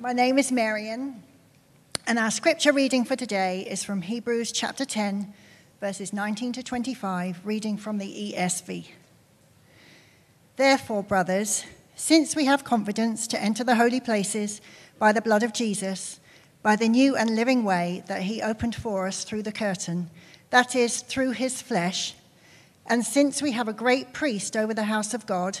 My name is Marion, and our scripture reading for today is from Hebrews chapter 10, verses 19 to 25, reading from the ESV. Therefore, brothers, since we have confidence to enter the holy places by the blood of Jesus, by the new and living way that he opened for us through the curtain, that is, through his flesh, and since we have a great priest over the house of God,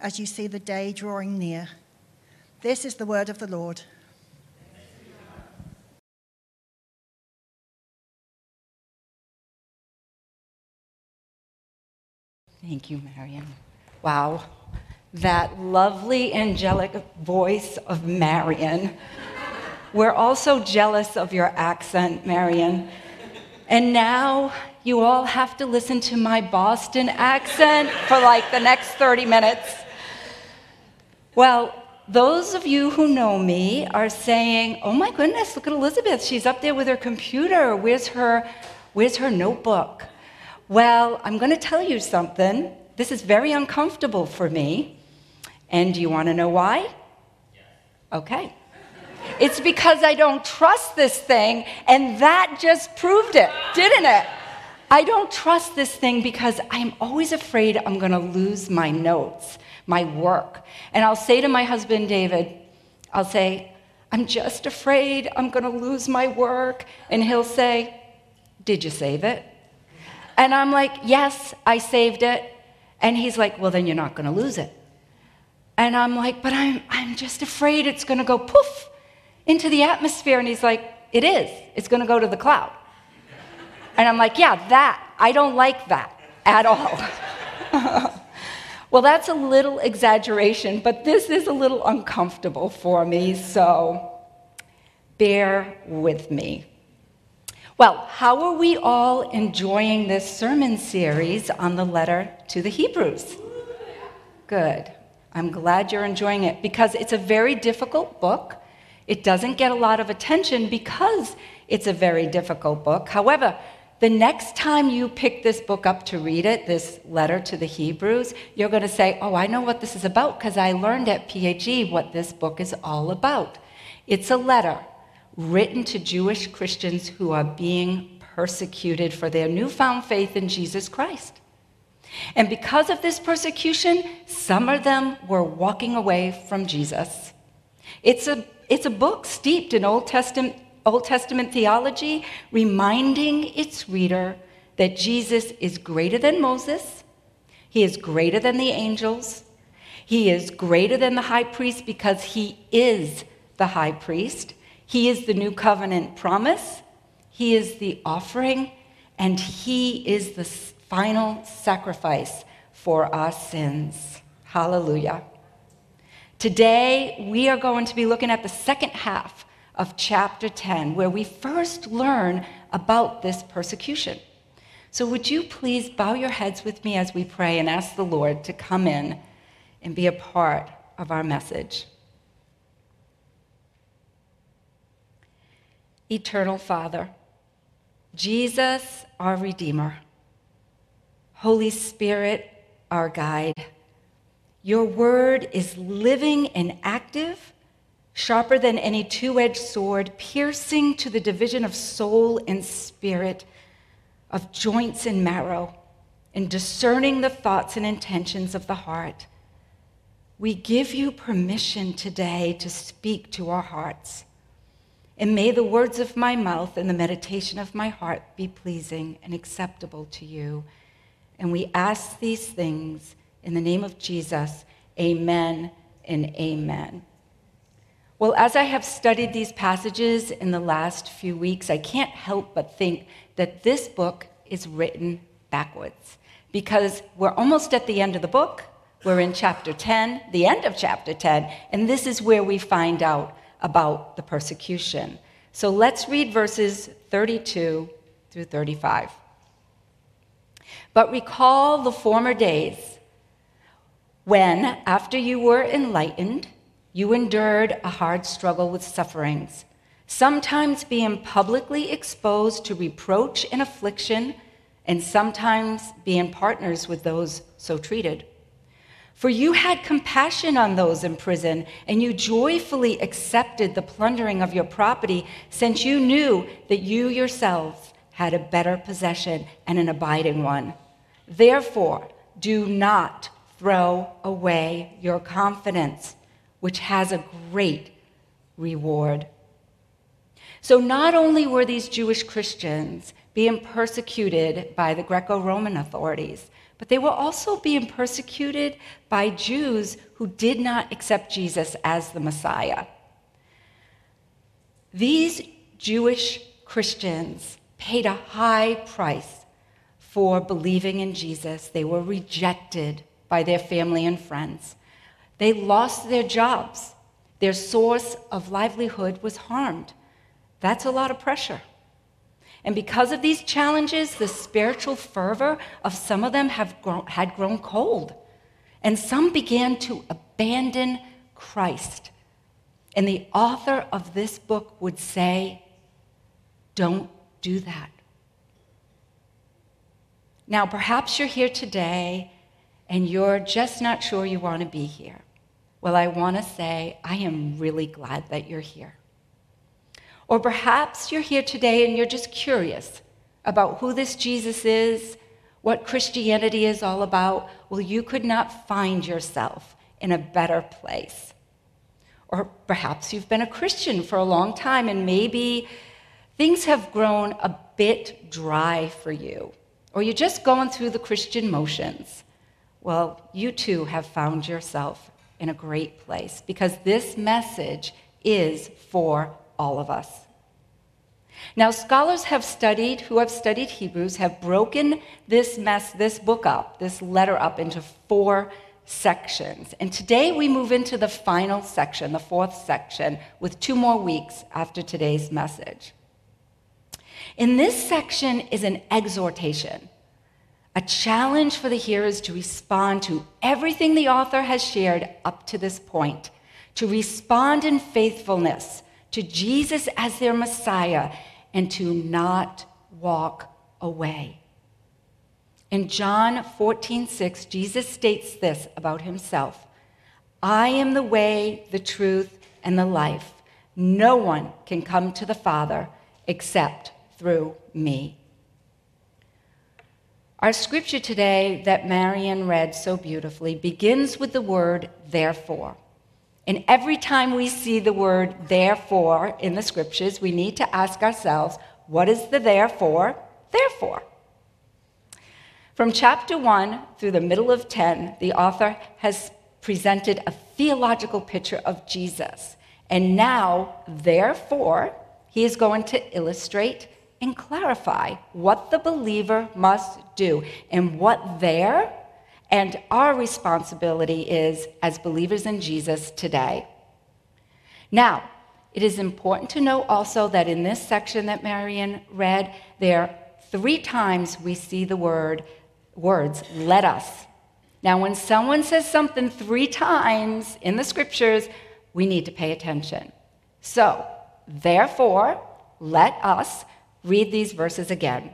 as you see the day drawing near. This is the word of the Lord. Thank you, Marion. Wow, that lovely angelic voice of Marion. We're also jealous of your accent, Marion. And now you all have to listen to my Boston accent for like the next 30 minutes. Well, those of you who know me are saying, "Oh my goodness, look at Elizabeth. She's up there with her computer. Where's her where's her notebook?" Well, I'm going to tell you something. This is very uncomfortable for me. And do you want to know why? Okay. It's because I don't trust this thing, and that just proved it, didn't it? I don't trust this thing because I'm always afraid I'm going to lose my notes my work. And I'll say to my husband, David, I'll say, I'm just afraid I'm going to lose my work. And he'll say, Did you save it? And I'm like, Yes, I saved it. And he's like, Well, then you're not going to lose it. And I'm like, But I'm, I'm just afraid it's going to go poof into the atmosphere. And he's like, It is. It's going to go to the cloud. And I'm like, Yeah, that. I don't like that at all. Well, that's a little exaggeration, but this is a little uncomfortable for me, so bear with me. Well, how are we all enjoying this sermon series on the letter to the Hebrews? Good. I'm glad you're enjoying it because it's a very difficult book. It doesn't get a lot of attention because it's a very difficult book. However, the next time you pick this book up to read it, this letter to the Hebrews, you're going to say, Oh, I know what this is about because I learned at PHE what this book is all about. It's a letter written to Jewish Christians who are being persecuted for their newfound faith in Jesus Christ. And because of this persecution, some of them were walking away from Jesus. It's a, it's a book steeped in Old Testament Old Testament theology, reminding its reader that Jesus is greater than Moses, he is greater than the angels, he is greater than the high priest because he is the high priest, he is the new covenant promise, he is the offering, and he is the final sacrifice for our sins. Hallelujah. Today, we are going to be looking at the second half of chapter 10, where we first learn about this persecution. So, would you please bow your heads with me as we pray and ask the Lord to come in and be a part of our message? Eternal Father, Jesus, our Redeemer, Holy Spirit, our guide, your word is living and active sharper than any two edged sword, piercing to the division of soul and spirit, of joints and marrow, and discerning the thoughts and intentions of the heart. We give you permission today to speak to our hearts. And may the words of my mouth and the meditation of my heart be pleasing and acceptable to you. And we ask these things in the name of Jesus. Amen and amen. Well, as I have studied these passages in the last few weeks, I can't help but think that this book is written backwards because we're almost at the end of the book, We're in chapter 10, the end of chapter 10, and this is where we find out about the persecution. So let's read verses 32 through 35. But recall the former days when, after you were enlightened, you endured a hard struggle with sufferings, sometimes being publicly exposed to reproach and affliction, and sometimes being partners with those so treated. For you had compassion on those in prison, and you joyfully accepted the plundering of your property, since you knew that you yourselves had a better possession and an abiding one. Therefore, do not throw away your confidence, which has a great reward. So, not only were these Jewish Christians being persecuted by the Greco Roman authorities, but they were also being persecuted by Jews who did not accept Jesus as the Messiah. These Jewish Christians paid a high price for believing in Jesus. They were rejected by their family and friends. They lost their jobs. Their source of livelihood was harmed. That's a lot of pressure. And because of these challenges, the spiritual fervor of some of them have grown, had grown cold. And some began to abandon Christ. And the author of this book would say, Don't do that. Now, perhaps you're here today and you're just not sure you want to be here. Well, I want to say, I am really glad that you're here. Or perhaps you're here today and you're just curious about who this Jesus is, what Christianity is all about. Well, you could not find yourself in a better place. Or perhaps you've been a Christian for a long time and maybe things have grown a bit dry for you. Or you're just going through the Christian motions. Well, you too have found yourself in a great place because this message is for all of us. Now, scholars have studied, who have studied Hebrews, have broken this mess, this book up, this letter up into four sections. And today we move into the final section, the fourth section, with two more weeks after today's message. In this section is an exhortation, a challenge for the hearers to respond to everything the author has shared up to this point, to respond in faithfulness to Jesus as their Messiah and to not walk away. In John 14, 6, Jesus states this about himself I am the way, the truth, and the life. No one can come to the Father except through me. Our scripture today that Marion read so beautifully begins with the word therefore. And every time we see the word therefore in the scriptures, we need to ask ourselves, what is the therefore? Therefore. From chapter 1 through the middle of 10, the author has presented a theological picture of Jesus. And now, therefore, he is going to illustrate and clarify what the believer must do and what their and our responsibility is as believers in Jesus today. Now, it is important to note also that in this section that Marion read, there three times we see the word words, let us. Now, when someone says something three times in the scriptures, we need to pay attention. So, therefore, let us read these verses again,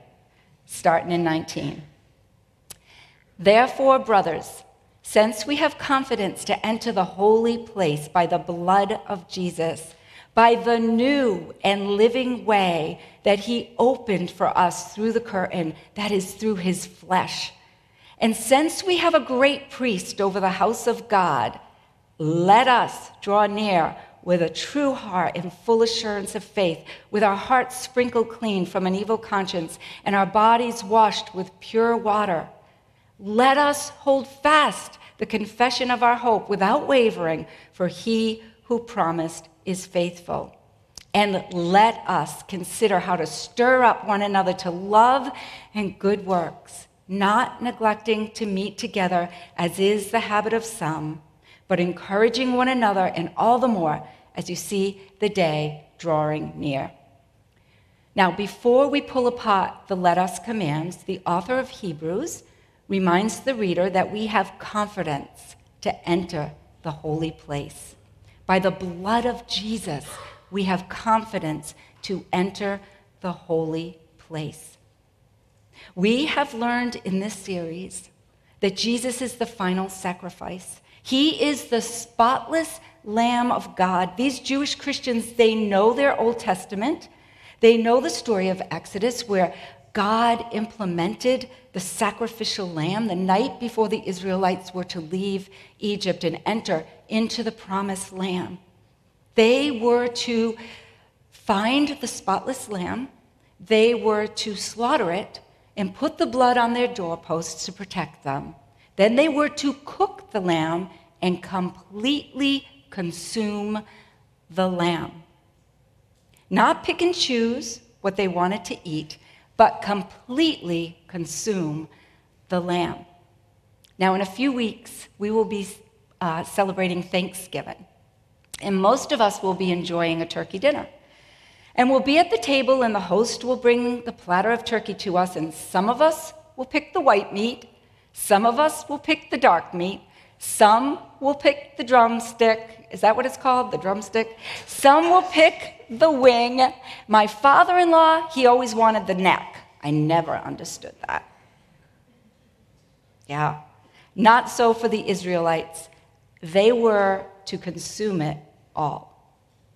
starting in 19. Therefore, brothers, since we have confidence to enter the holy place by the blood of Jesus, by the new and living way that he opened for us through the curtain, that is, through his flesh. And since we have a great priest over the house of God, let us draw near with a true heart and full assurance of faith, with our hearts sprinkled clean from an evil conscience and our bodies washed with pure water. Let us hold fast the confession of our hope without wavering, for he who promised is faithful. And let us consider how to stir up one another to love and good works, not neglecting to meet together as is the habit of some, but encouraging one another, and all the more as you see the day drawing near. Now, before we pull apart the let us commands, the author of Hebrews reminds the reader that we have confidence to enter the holy place. By the blood of Jesus, we have confidence to enter the holy place. We have learned in this series that Jesus is the final sacrifice. He is the spotless Lamb of God. These Jewish Christians, they know their Old Testament. They know the story of Exodus where God implemented the sacrificial lamb the night before the Israelites were to leave Egypt and enter into the promised land. They were to find the spotless lamb, they were to slaughter it and put the blood on their doorposts to protect them. Then they were to cook the lamb and completely consume the lamb. Not pick and choose what they wanted to eat, but completely consume the lamb. Now, in a few weeks, we will be uh, celebrating Thanksgiving, and most of us will be enjoying a turkey dinner. And we'll be at the table, and the host will bring the platter of turkey to us, and some of us will pick the white meat, some of us will pick the dark meat, some will pick the drumstick. Is that what it's called? The drumstick? Some will pick the wing. My father in law, he always wanted the neck. I never understood that. Yeah. Not so for the Israelites. They were to consume it all.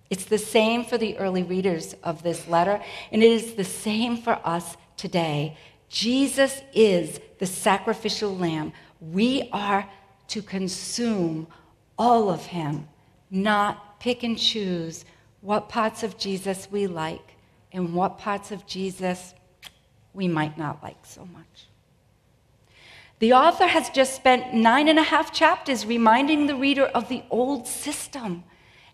It's the same for the early readers of this letter, and it is the same for us today. Jesus is the sacrificial lamb. We are to consume all of him, not pick and choose what parts of Jesus we like and what parts of Jesus we might not like so much. The author has just spent nine and a half chapters reminding the reader of the old system.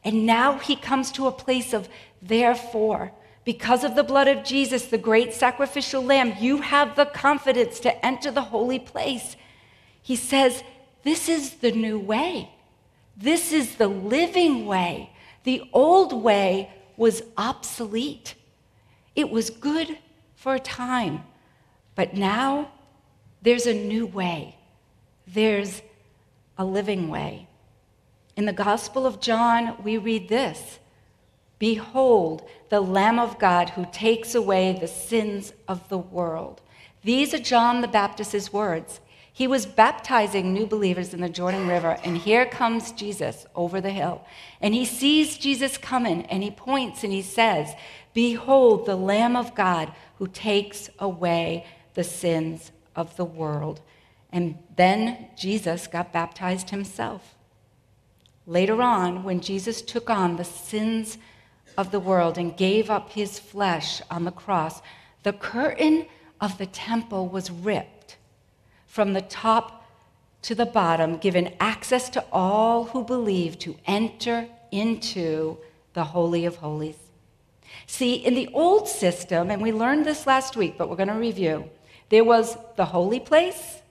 And now he comes to a place of therefore. Because of the blood of Jesus, the great sacrificial lamb, you have the confidence to enter the holy place. He says, this is the new way. This is the living way. The old way was obsolete. It was good for a time, but now there's a new way. There's a living way. In the Gospel of John, we read this Behold, the Lamb of God who takes away the sins of the world. These are John the Baptist's words. He was baptizing new believers in the Jordan River, and here comes Jesus over the hill. And he sees Jesus coming, and he points and he says, Behold, the Lamb of God who takes away the sins of the world. And then Jesus got baptized himself. Later on, when Jesus took on the sins of the world and gave up his flesh on the cross, the curtain of the temple was ripped from the top to the bottom, given access to all who believe to enter into the Holy of Holies. See, in the old system, and we learned this last week, but we're going to review, there was the holy place,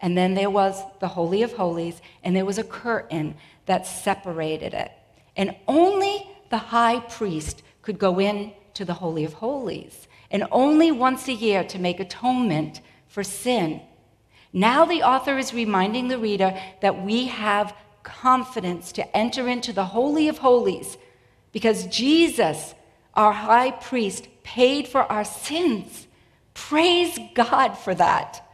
and then there was the Holy of Holies, and there was a curtain that separated it. And only the high priest could go in to the Holy of Holies, and only once a year to make atonement for sin now the author is reminding the reader that we have confidence to enter into the Holy of Holies because Jesus, our high priest, paid for our sins. Praise God for that.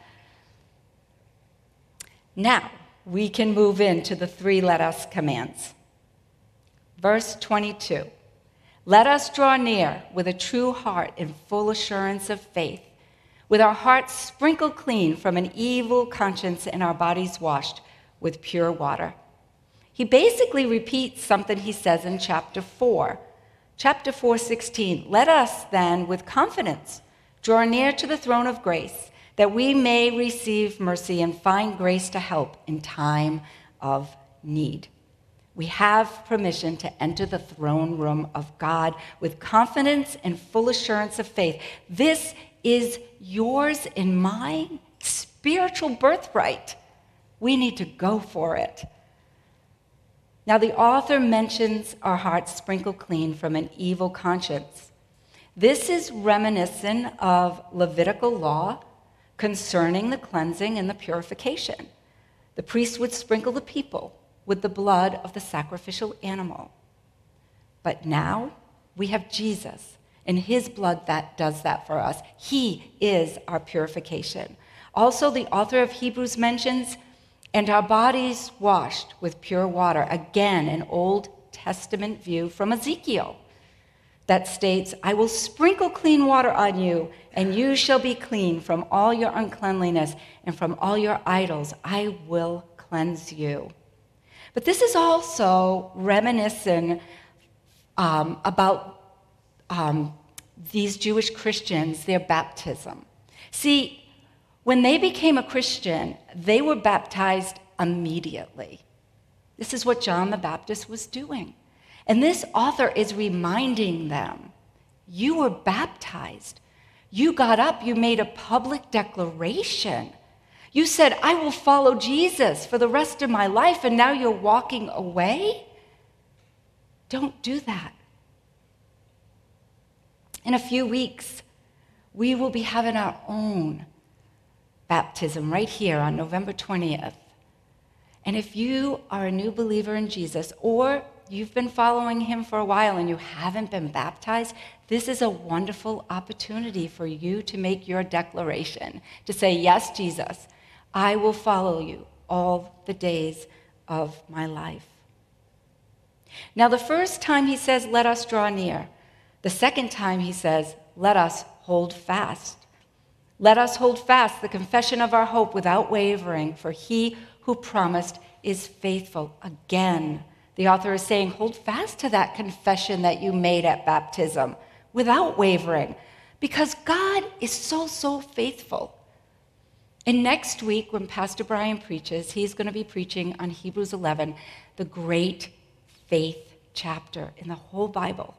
Now we can move into the three let us commands. Verse 22 Let us draw near with a true heart in full assurance of faith with our hearts sprinkled clean from an evil conscience and our bodies washed with pure water. He basically repeats something he says in chapter 4. Chapter 4:16 Let us then with confidence draw near to the throne of grace that we may receive mercy and find grace to help in time of need. We have permission to enter the throne room of God with confidence and full assurance of faith. This is yours and mine spiritual birthright. We need to go for it. Now, the author mentions our hearts sprinkled clean from an evil conscience. This is reminiscent of Levitical law concerning the cleansing and the purification. The priest would sprinkle the people with the blood of the sacrificial animal. But now we have Jesus, and his blood that does that for us. He is our purification. Also, the author of Hebrews mentions, and our bodies washed with pure water. Again, an Old Testament view from Ezekiel that states, I will sprinkle clean water on you, and you shall be clean from all your uncleanliness and from all your idols. I will cleanse you. But this is also reminiscent um, about um, these Jewish Christians, their baptism. See, when they became a Christian, they were baptized immediately. This is what John the Baptist was doing. And this author is reminding them you were baptized. You got up, you made a public declaration. You said, I will follow Jesus for the rest of my life, and now you're walking away? Don't do that. In a few weeks, we will be having our own baptism right here on November 20th. And if you are a new believer in Jesus, or you've been following him for a while and you haven't been baptized, this is a wonderful opportunity for you to make your declaration to say, Yes, Jesus, I will follow you all the days of my life. Now, the first time he says, Let us draw near. The second time he says, Let us hold fast. Let us hold fast the confession of our hope without wavering, for he who promised is faithful. Again, the author is saying, hold fast to that confession that you made at baptism without wavering, because God is so, so faithful. And next week, when Pastor Brian preaches, he's going to be preaching on Hebrews 11, the great faith chapter in the whole Bible.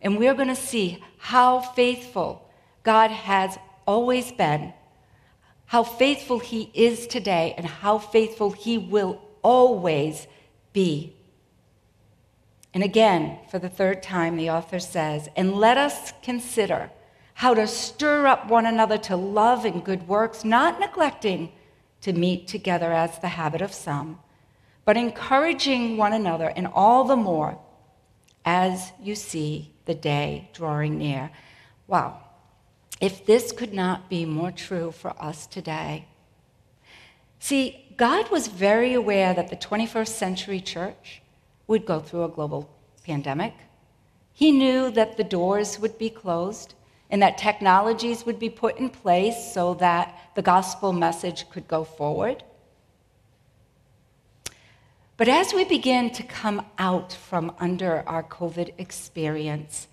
And we're going to see how faithful God has always been, how faithful He is today, and how faithful He will always be. And again, for the third time, the author says, And let us consider how to stir up one another to love and good works, not neglecting to meet together as the habit of some, but encouraging one another, and all the more as you see the day drawing near. Wow. If this could not be more true for us today. See, God was very aware that the 21st century church would go through a global pandemic. He knew that the doors would be closed and that technologies would be put in place so that the gospel message could go forward. But as we begin to come out from under our COVID experience,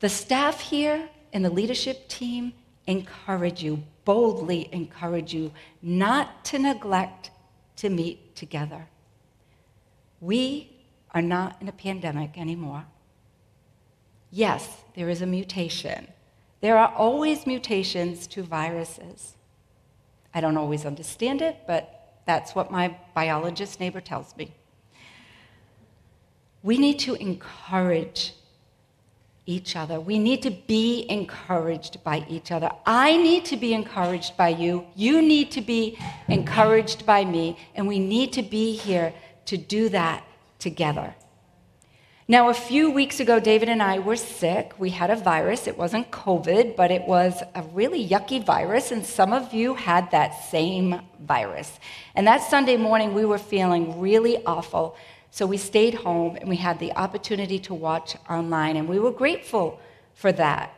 the staff here and the leadership team encourage you, boldly encourage you, not to neglect to meet together. We are not in a pandemic anymore. Yes, there is a mutation. There are always mutations to viruses. I don't always understand it, but that's what my biologist neighbor tells me. We need to encourage each other. We need to be encouraged by each other. I need to be encouraged by you. You need to be encouraged by me. And we need to be here to do that together. Now, a few weeks ago, David and I were sick. We had a virus. It wasn't COVID, but it was a really yucky virus, and some of you had that same virus. And that Sunday morning, we were feeling really awful. So we stayed home and we had the opportunity to watch online, and we were grateful for that.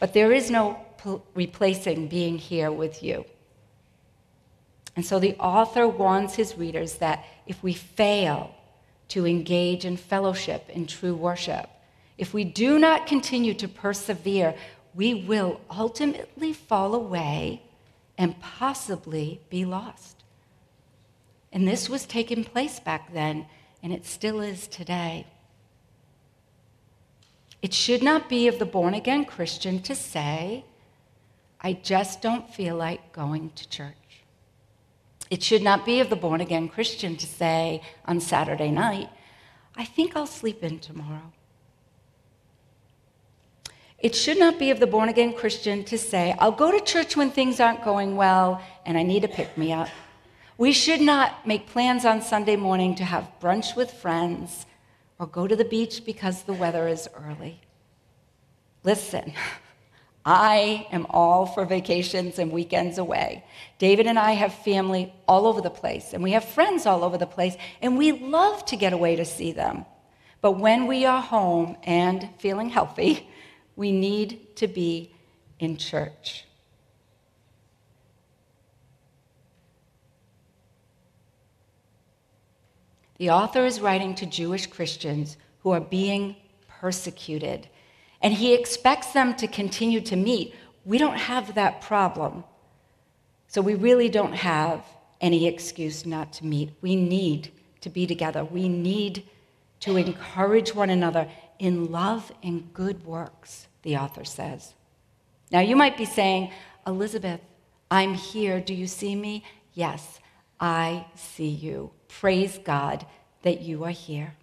But there is no replacing being here with you. And so the author warns his readers that if we fail, to engage in fellowship in true worship. If we do not continue to persevere, we will ultimately fall away and possibly be lost. And this was taking place back then, and it still is today. It should not be of the born again Christian to say, I just don't feel like going to church. It should not be of the born again Christian to say on Saturday night, I think I'll sleep in tomorrow. It should not be of the born again Christian to say, I'll go to church when things aren't going well and I need to pick me up. We should not make plans on Sunday morning to have brunch with friends or go to the beach because the weather is early. Listen, I am all for vacations and weekends away. David and I have family all over the place, and we have friends all over the place, and we love to get away to see them. But when we are home and feeling healthy, we need to be in church. The author is writing to Jewish Christians who are being persecuted, and he expects them to continue to meet. We don't have that problem. So we really don't have any excuse not to meet. We need to be together. We need to encourage one another in love and good works, the author says. Now you might be saying, Elizabeth, I'm here. Do you see me? Yes, I see you. Praise God that you are here.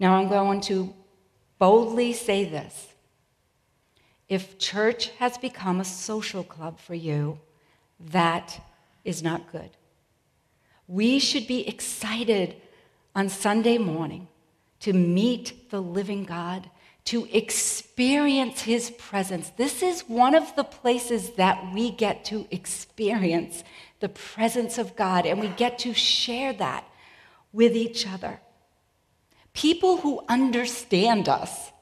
Now I'm going to boldly say this. If church has become a social club for you, that is not good. We should be excited on Sunday morning to meet the living God, to experience his presence. This is one of the places that we get to experience the presence of God, and we get to share that with each other. People who understand us.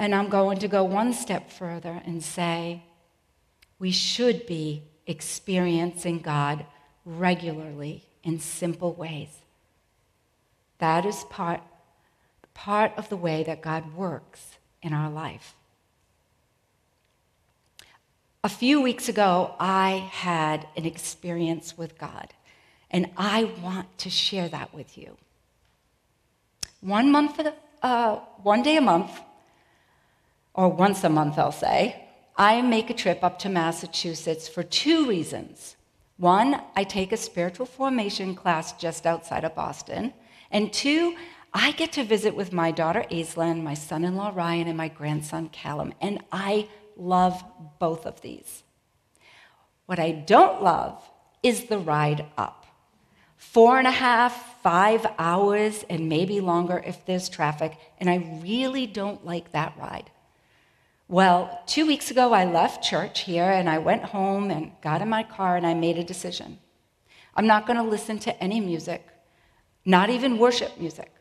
And I'm going to go one step further and say we should be experiencing God regularly in simple ways. That is part, part of the way that God works in our life. A few weeks ago, I had an experience with God, and I want to share that with you. One month, uh, one day a month, or once a month, I'll say, I make a trip up to Massachusetts for two reasons. One, I take a spiritual formation class just outside of Boston, and two, I get to visit with my daughter Aislinn, my son in law Ryan, and my grandson Callum, and I love both of these. What I don't love is the ride up. Four and a half, five hours, and maybe longer if there's traffic, and I really don't like that ride. Well, two weeks ago, I left church here and I went home and got in my car and I made a decision. I'm not going to listen to any music, not even worship music,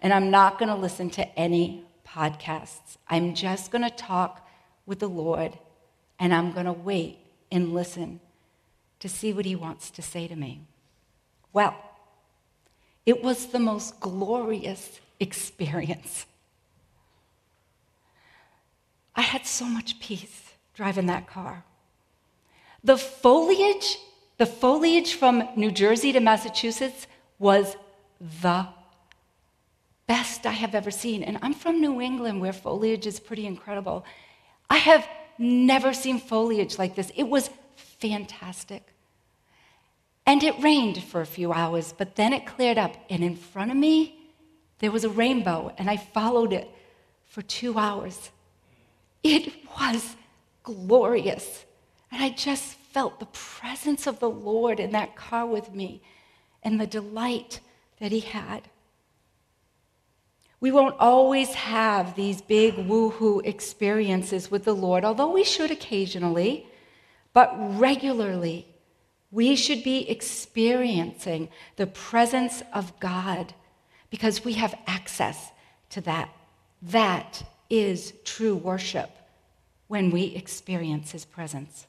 and I'm not going to listen to any podcasts. I'm just going to talk with the Lord, and I'm going to wait and listen to see what He wants to say to me. Well, it was the most glorious experience. I had so much peace driving that car. The foliage, the foliage from New Jersey to Massachusetts was the best I have ever seen. And I'm from New England where foliage is pretty incredible. I have never seen foliage like this. It was fantastic. And it rained for a few hours, but then it cleared up. And in front of me, there was a rainbow, and I followed it for two hours. It was glorious. And I just felt the presence of the Lord in that car with me and the delight that He had. We won't always have these big woohoo experiences with the Lord, although we should occasionally, but regularly. We should be experiencing the presence of God because we have access to that. That is true worship when we experience his presence.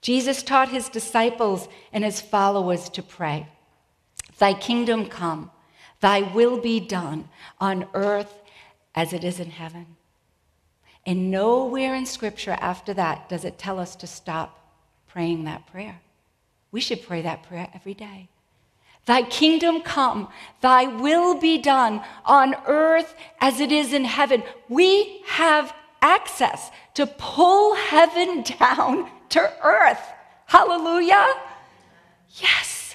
Jesus taught his disciples and his followers to pray Thy kingdom come Thy will be done on earth as it is in heaven. And nowhere in Scripture after that does it tell us to stop praying that prayer. We should pray that prayer every day. Thy kingdom come, thy will be done on earth as it is in heaven. We have access to pull heaven down to earth. Hallelujah. Yes.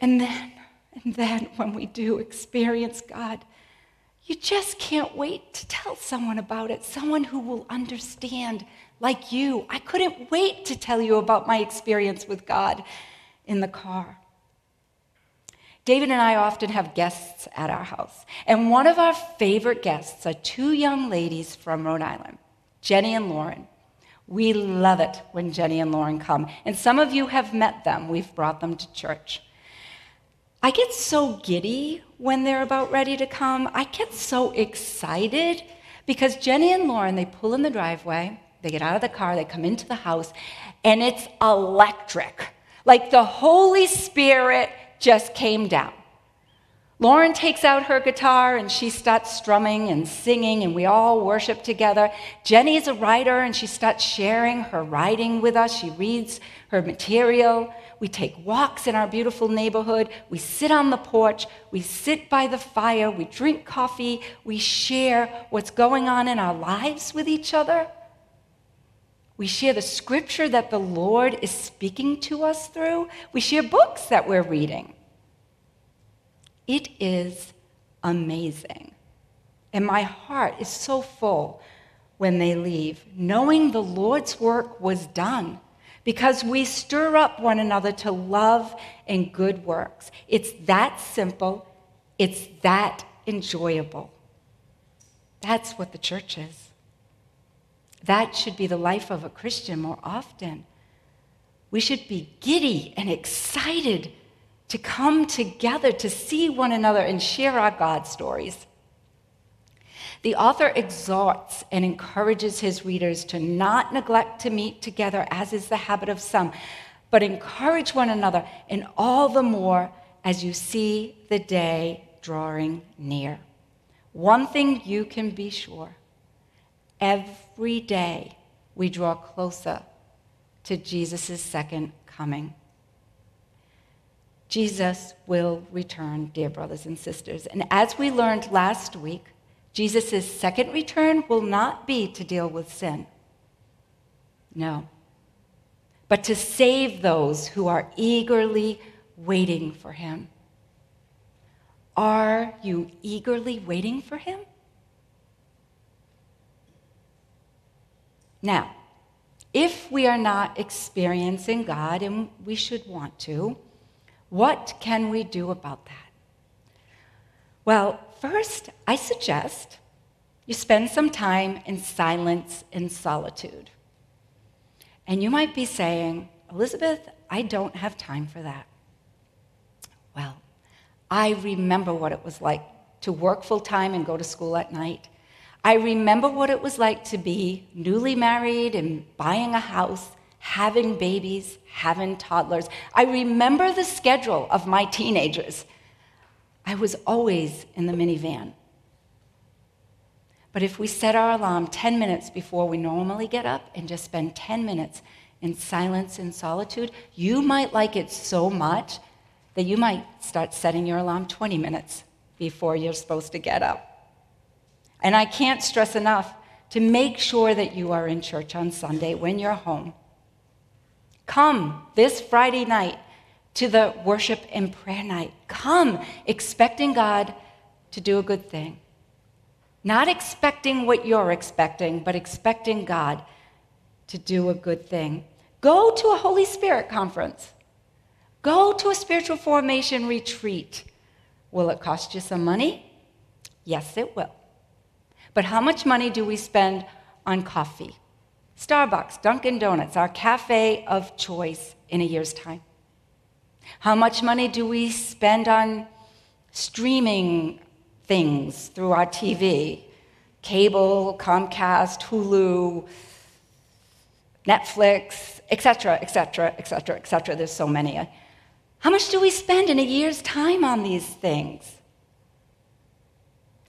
And then, and then when we do experience God, you just can't wait to tell someone about it, someone who will understand, like you. I couldn't wait to tell you about my experience with God in the car. David and I often have guests at our house, and one of our favorite guests are two young ladies from Rhode Island, Jenny and Lauren. We love it when Jenny and Lauren come, and some of you have met them. We've brought them to church. I get so giddy when they're about ready to come. I get so excited because Jenny and Lauren, they pull in the driveway, they get out of the car, they come into the house, and it's electric. Like the Holy Spirit just came down. Lauren takes out her guitar and she starts strumming and singing, and we all worship together. Jenny is a writer and she starts sharing her writing with us. She reads her material. We take walks in our beautiful neighborhood. We sit on the porch. We sit by the fire. We drink coffee. We share what's going on in our lives with each other. We share the scripture that the Lord is speaking to us through. We share books that we're reading. It is amazing. And my heart is so full when they leave, knowing the Lord's work was done because we stir up one another to love and good works. It's that simple, it's that enjoyable. That's what the church is. That should be the life of a Christian more often. We should be giddy and excited to come together to see one another and share our God stories. The author exhorts and encourages his readers to not neglect to meet together, as is the habit of some, but encourage one another, and all the more as you see the day drawing near. One thing you can be sure every day we draw closer to Jesus' second coming. Jesus will return, dear brothers and sisters. And as we learned last week, Jesus' second return will not be to deal with sin. No. But to save those who are eagerly waiting for him. Are you eagerly waiting for him? Now, if we are not experiencing God, and we should want to, what can we do about that? Well, first, I suggest you spend some time in silence and solitude. And you might be saying, Elizabeth, I don't have time for that. Well, I remember what it was like to work full time and go to school at night. I remember what it was like to be newly married and buying a house having babies, having toddlers. I remember the schedule of my teenagers. I was always in the minivan. But if we set our alarm 10 minutes before we normally get up and just spend 10 minutes in silence and solitude, you might like it so much that you might start setting your alarm 20 minutes before you're supposed to get up. And I can't stress enough to make sure that you are in church on Sunday when you're home. Come this Friday night to the worship and prayer night. Come expecting God to do a good thing. Not expecting what you're expecting, but expecting God to do a good thing. Go to a Holy Spirit conference. Go to a spiritual formation retreat. Will it cost you some money? Yes, it will. But how much money do we spend on coffee? Starbucks, Dunkin' Donuts, our cafe of choice in a year's time? How much money do we spend on streaming things through our TV? Cable, Comcast, Hulu, Netflix, etc., etc., etc., etc. There's so many. How much do we spend in a year's time on these things?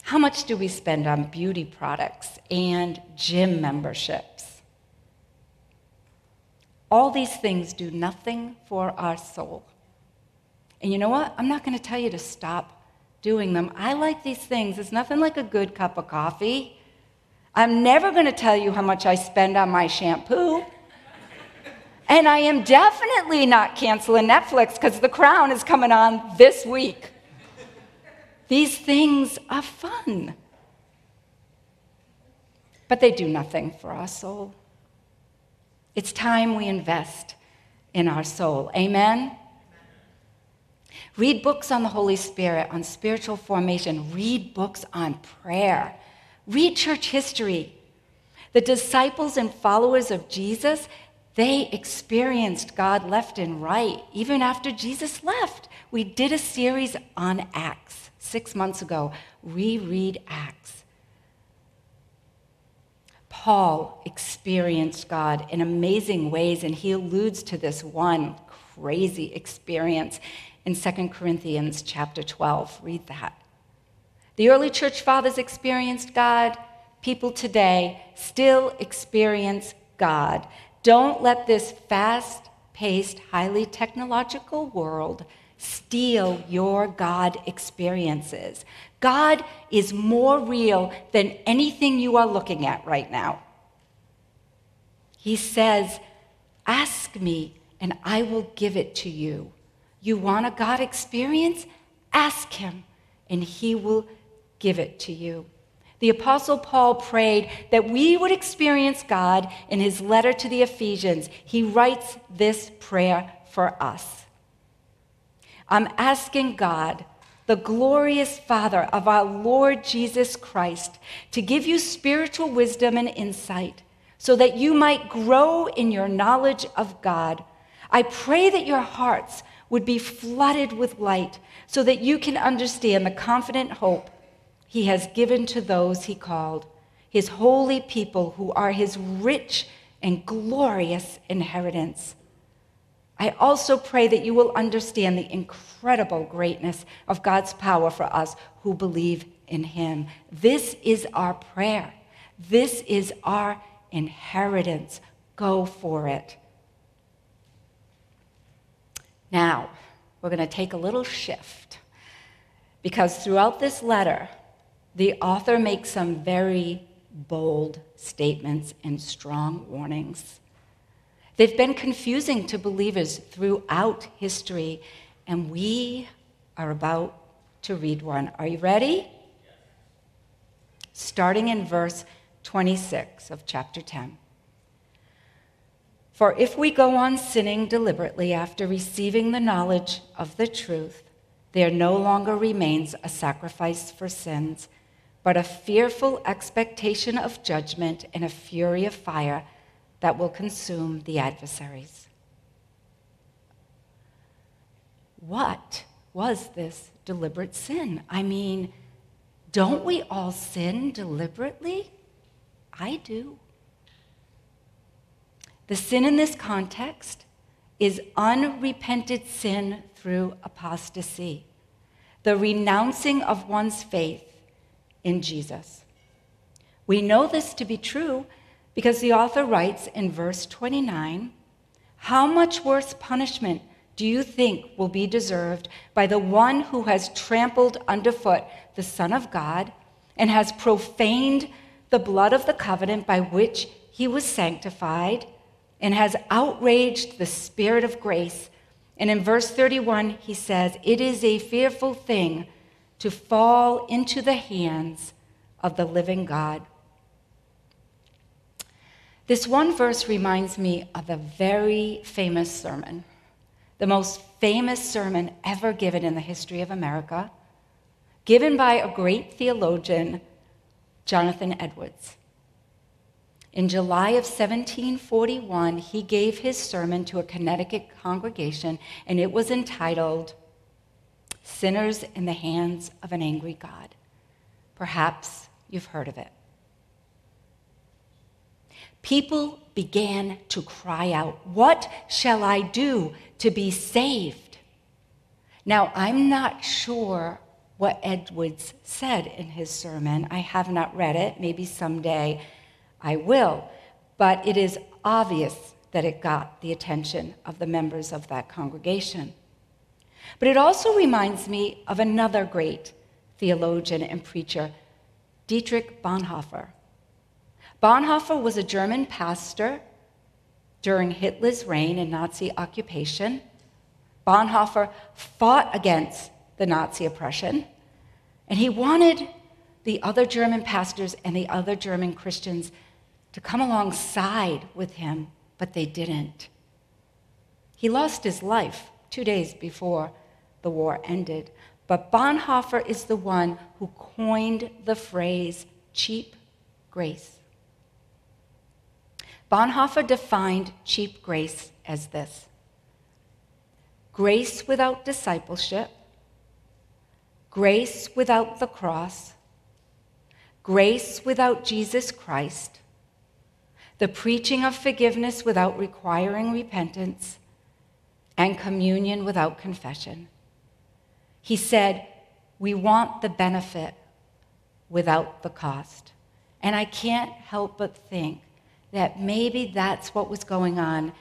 How much do we spend on beauty products and gym memberships? All these things do nothing for our soul. And you know what? I'm not going to tell you to stop doing them. I like these things. It's nothing like a good cup of coffee. I'm never going to tell you how much I spend on my shampoo. And I am definitely not canceling Netflix because The Crown is coming on this week. These things are fun, but they do nothing for our soul. It's time we invest in our soul. Amen? Read books on the Holy Spirit, on spiritual formation. Read books on prayer. Read church history. The disciples and followers of Jesus, they experienced God left and right, even after Jesus left. We did a series on Acts six months ago. Reread Acts. Paul experienced God in amazing ways, and he alludes to this one crazy experience in 2 Corinthians chapter 12. Read that. The early church fathers experienced God. People today still experience God. Don't let this fast paced, highly technological world steal your God experiences. God is more real than anything you are looking at right now. He says, Ask me, and I will give it to you. You want a God experience? Ask Him, and He will give it to you. The Apostle Paul prayed that we would experience God in his letter to the Ephesians. He writes this prayer for us. I'm asking God, the glorious Father of our Lord Jesus Christ, to give you spiritual wisdom and insight so that you might grow in your knowledge of God. I pray that your hearts would be flooded with light so that you can understand the confident hope he has given to those he called, his holy people who are his rich and glorious inheritance. I also pray that you will understand the incredible greatness of God's power for us who believe in him. This is our prayer. This is our inheritance. Go for it. Now, we're going to take a little shift because throughout this letter, the author makes some very bold statements and strong warnings. They've been confusing to believers throughout history, and we are about to read one. Are you ready? Starting in verse 26 of chapter 10. For if we go on sinning deliberately after receiving the knowledge of the truth, there no longer remains a sacrifice for sins, but a fearful expectation of judgment and a fury of fire that will consume the adversaries. What was this deliberate sin? I mean, don't we all sin deliberately? I do. The sin in this context is unrepented sin through apostasy, the renouncing of one's faith in Jesus. We know this to be true because the author writes in verse 29 How much worse punishment do you think will be deserved by the one who has trampled underfoot the Son of God and has profaned the blood of the covenant by which he was sanctified? and has outraged the Spirit of grace. And in verse 31, he says, It is a fearful thing to fall into the hands of the living God. This one verse reminds me of a very famous sermon, the most famous sermon ever given in the history of America, given by a great theologian, Jonathan Edwards. In July of 1741, he gave his sermon to a Connecticut congregation, and it was entitled Sinners in the Hands of an Angry God. Perhaps you've heard of it. People began to cry out, What shall I do to be saved? Now, I'm not sure what Edwards said in his sermon. I have not read it. Maybe someday I will. But it is obvious that it got the attention of the members of that congregation. But it also reminds me of another great theologian and preacher, Dietrich Bonhoeffer. Bonhoeffer was a German pastor during Hitler's reign and Nazi occupation. Bonhoeffer fought against the Nazi oppression, and he wanted the other German pastors and the other German Christians to come alongside with him, but they didn't. He lost his life two days before the war ended, but Bonhoeffer is the one who coined the phrase cheap grace. Bonhoeffer defined cheap grace as this grace without discipleship, grace without the cross, grace without Jesus Christ, the preaching of forgiveness without requiring repentance, and communion without confession. He said, We want the benefit without the cost. And I can't help but think that maybe that's what was going on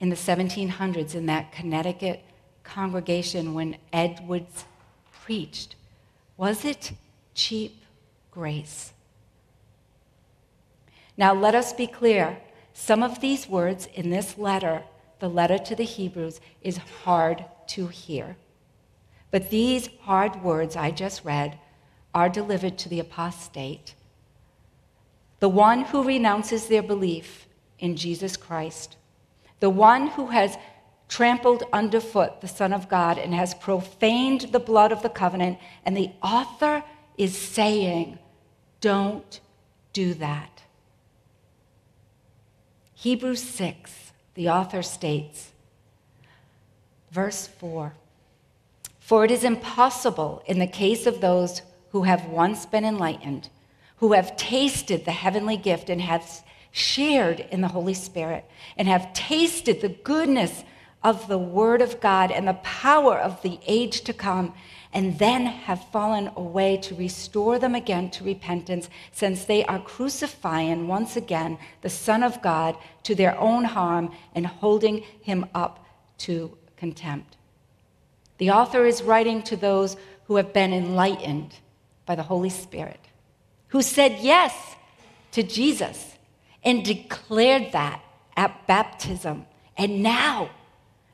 in the 1700s in that Connecticut congregation when Edwards preached. Was it cheap grace? Now, let us be clear. Some of these words in this letter, the letter to the Hebrews, is hard to hear. But these hard words I just read are delivered to the apostate the one who renounces their belief in Jesus Christ, the one who has trampled underfoot the Son of God and has profaned the blood of the covenant. And the author is saying, Don't do that. Hebrews 6, the author states, verse 4 For it is impossible in the case of those who have once been enlightened who have tasted the heavenly gift and have shared in the Holy Spirit and have tasted the goodness of the Word of God and the power of the age to come, and then have fallen away to restore them again to repentance, since they are crucifying once again the Son of God to their own harm and holding him up to contempt. The author is writing to those who have been enlightened by the Holy Spirit who said yes to Jesus and declared that at baptism. And now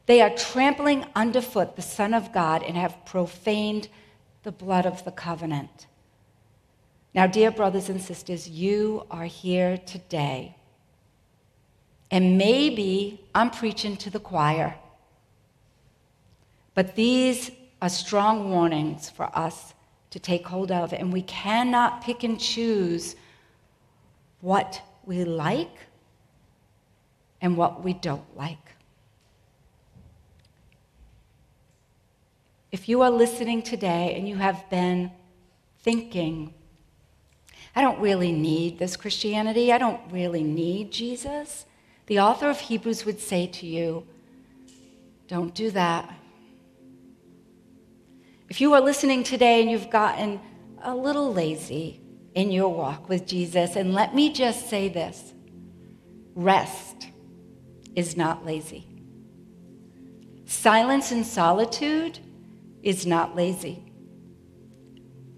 they are trampling underfoot the Son of God and have profaned the blood of the covenant. Now, dear brothers and sisters, you are here today. And maybe I'm preaching to the choir, but these are strong warnings for us to take hold of, and we cannot pick and choose what we like and what we don't like. If you are listening today and you have been thinking, I don't really need this Christianity, I don't really need Jesus, the author of Hebrews would say to you, don't do that. If you are listening today and you've gotten a little lazy in your walk with Jesus, and let me just say this rest is not lazy. Silence and solitude is not lazy.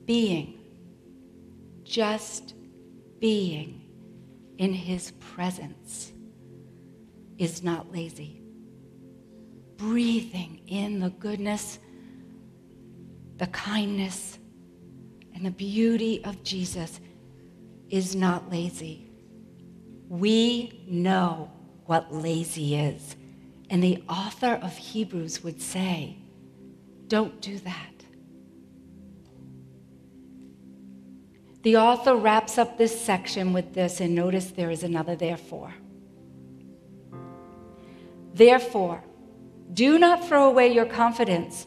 Being, just being in his presence is not lazy. Breathing in the goodness the kindness and the beauty of Jesus is not lazy. We know what lazy is. And the author of Hebrews would say, don't do that. The author wraps up this section with this, and notice there is another therefore. Therefore, do not throw away your confidence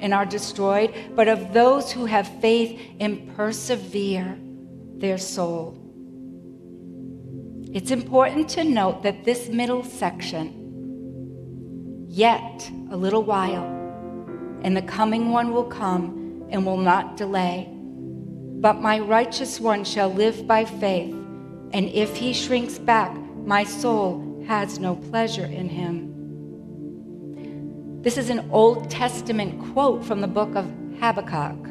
and are destroyed, but of those who have faith and persevere their soul. It's important to note that this middle section, yet a little while, and the coming one will come and will not delay. But my righteous one shall live by faith, and if he shrinks back, my soul has no pleasure in him. This is an Old Testament quote from the book of Habakkuk.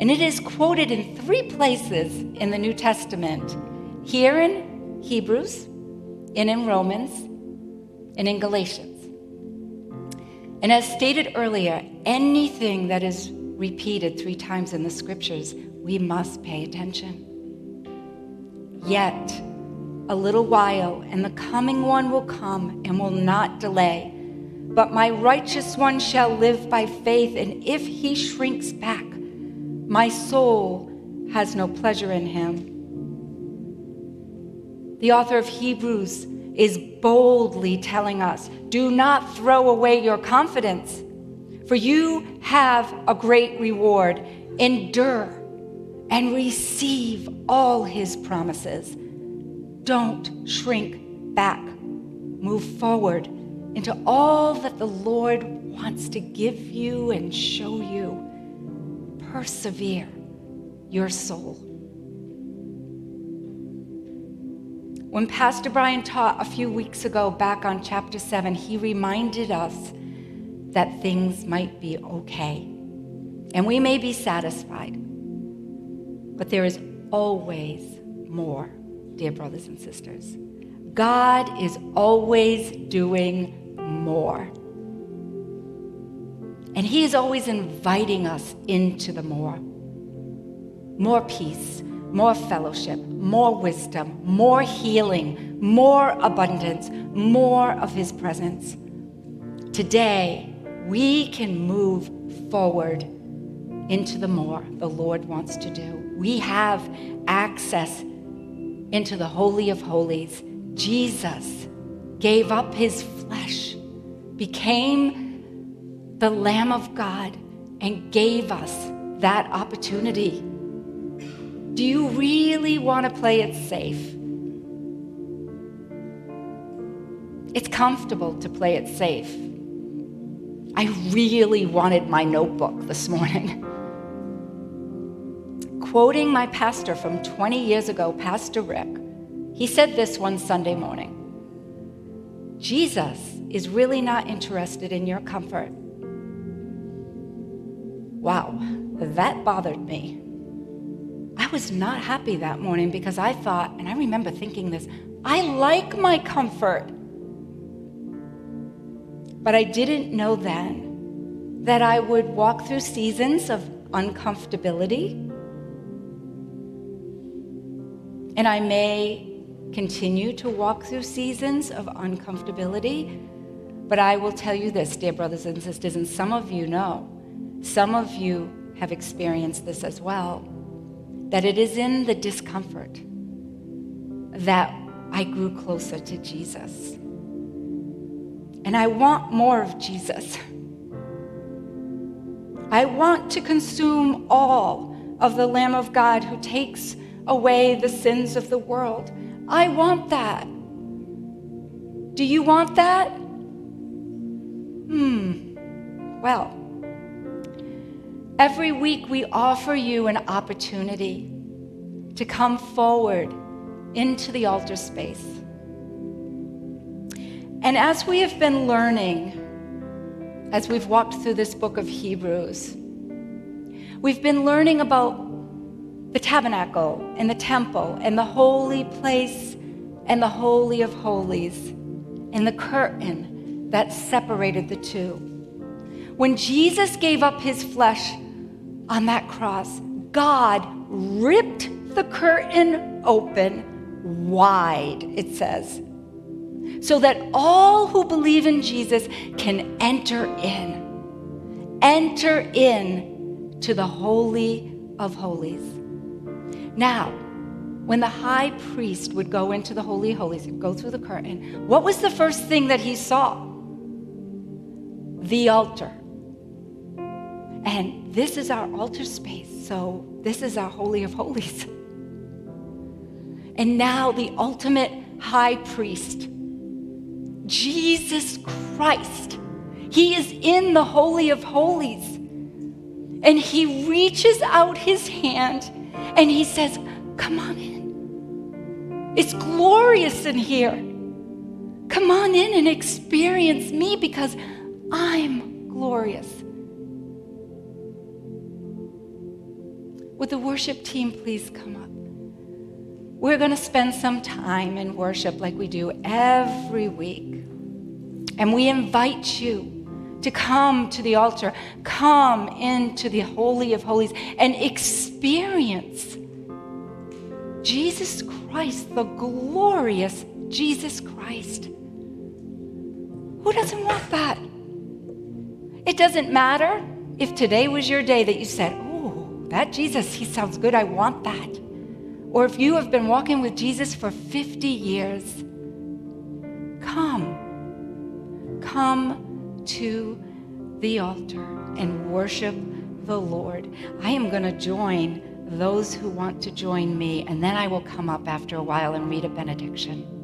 And it is quoted in three places in the New Testament here in Hebrews, and in Romans, and in Galatians. And as stated earlier, anything that is repeated three times in the scriptures, we must pay attention. Yet, a little while, and the coming one will come and will not delay. But my righteous one shall live by faith, and if he shrinks back, my soul has no pleasure in him. The author of Hebrews is boldly telling us do not throw away your confidence, for you have a great reward. Endure and receive all his promises. Don't shrink back. Move forward into all that the Lord wants to give you and show you. Persevere your soul. When Pastor Brian taught a few weeks ago back on chapter 7, he reminded us that things might be okay. And we may be satisfied. But there is always more, dear brothers and sisters. God is always doing more. And He is always inviting us into the more. More peace, more fellowship, more wisdom, more healing, more abundance, more of His presence. Today, we can move forward into the more the Lord wants to do. We have access into the Holy of Holies. Jesus gave up His flesh, became the Lamb of God, and gave us that opportunity. Do you really want to play it safe? It's comfortable to play it safe. I really wanted my notebook this morning. Quoting my pastor from 20 years ago, Pastor Rick, he said this one Sunday morning Jesus is really not interested in your comfort. Wow, that bothered me. I was not happy that morning because I thought, and I remember thinking this, I like my comfort. But I didn't know then that I would walk through seasons of uncomfortability. And I may continue to walk through seasons of uncomfortability. But I will tell you this, dear brothers and sisters, and some of you know, some of you have experienced this as well that it is in the discomfort that I grew closer to Jesus. And I want more of Jesus. I want to consume all of the Lamb of God who takes away the sins of the world. I want that. Do you want that? Hmm. Well, Every week, we offer you an opportunity to come forward into the altar space. And as we have been learning, as we've walked through this book of Hebrews, we've been learning about the tabernacle and the temple and the holy place and the holy of holies and the curtain that separated the two. When Jesus gave up his flesh on that cross, God ripped the curtain open wide, it says, so that all who believe in Jesus can enter in. Enter in to the Holy of Holies. Now, when the high priest would go into the Holy of Holies, go through the curtain, what was the first thing that he saw? The altar. And this is our altar space. So this is our Holy of Holies. And now the ultimate high priest, Jesus Christ. He is in the Holy of Holies. And he reaches out his hand and he says, Come on in. It's glorious in here. Come on in and experience me because I'm glorious. Would the worship team please come up? We're going to spend some time in worship like we do every week. And we invite you to come to the altar, come into the Holy of Holies, and experience Jesus Christ, the glorious Jesus Christ. Who doesn't want that? It doesn't matter if today was your day that you said, Oh, that Jesus, he sounds good, I want that. Or if you have been walking with Jesus for 50 years, come. Come to the altar and worship the Lord. I am going to join those who want to join me, and then I will come up after a while and read a benediction.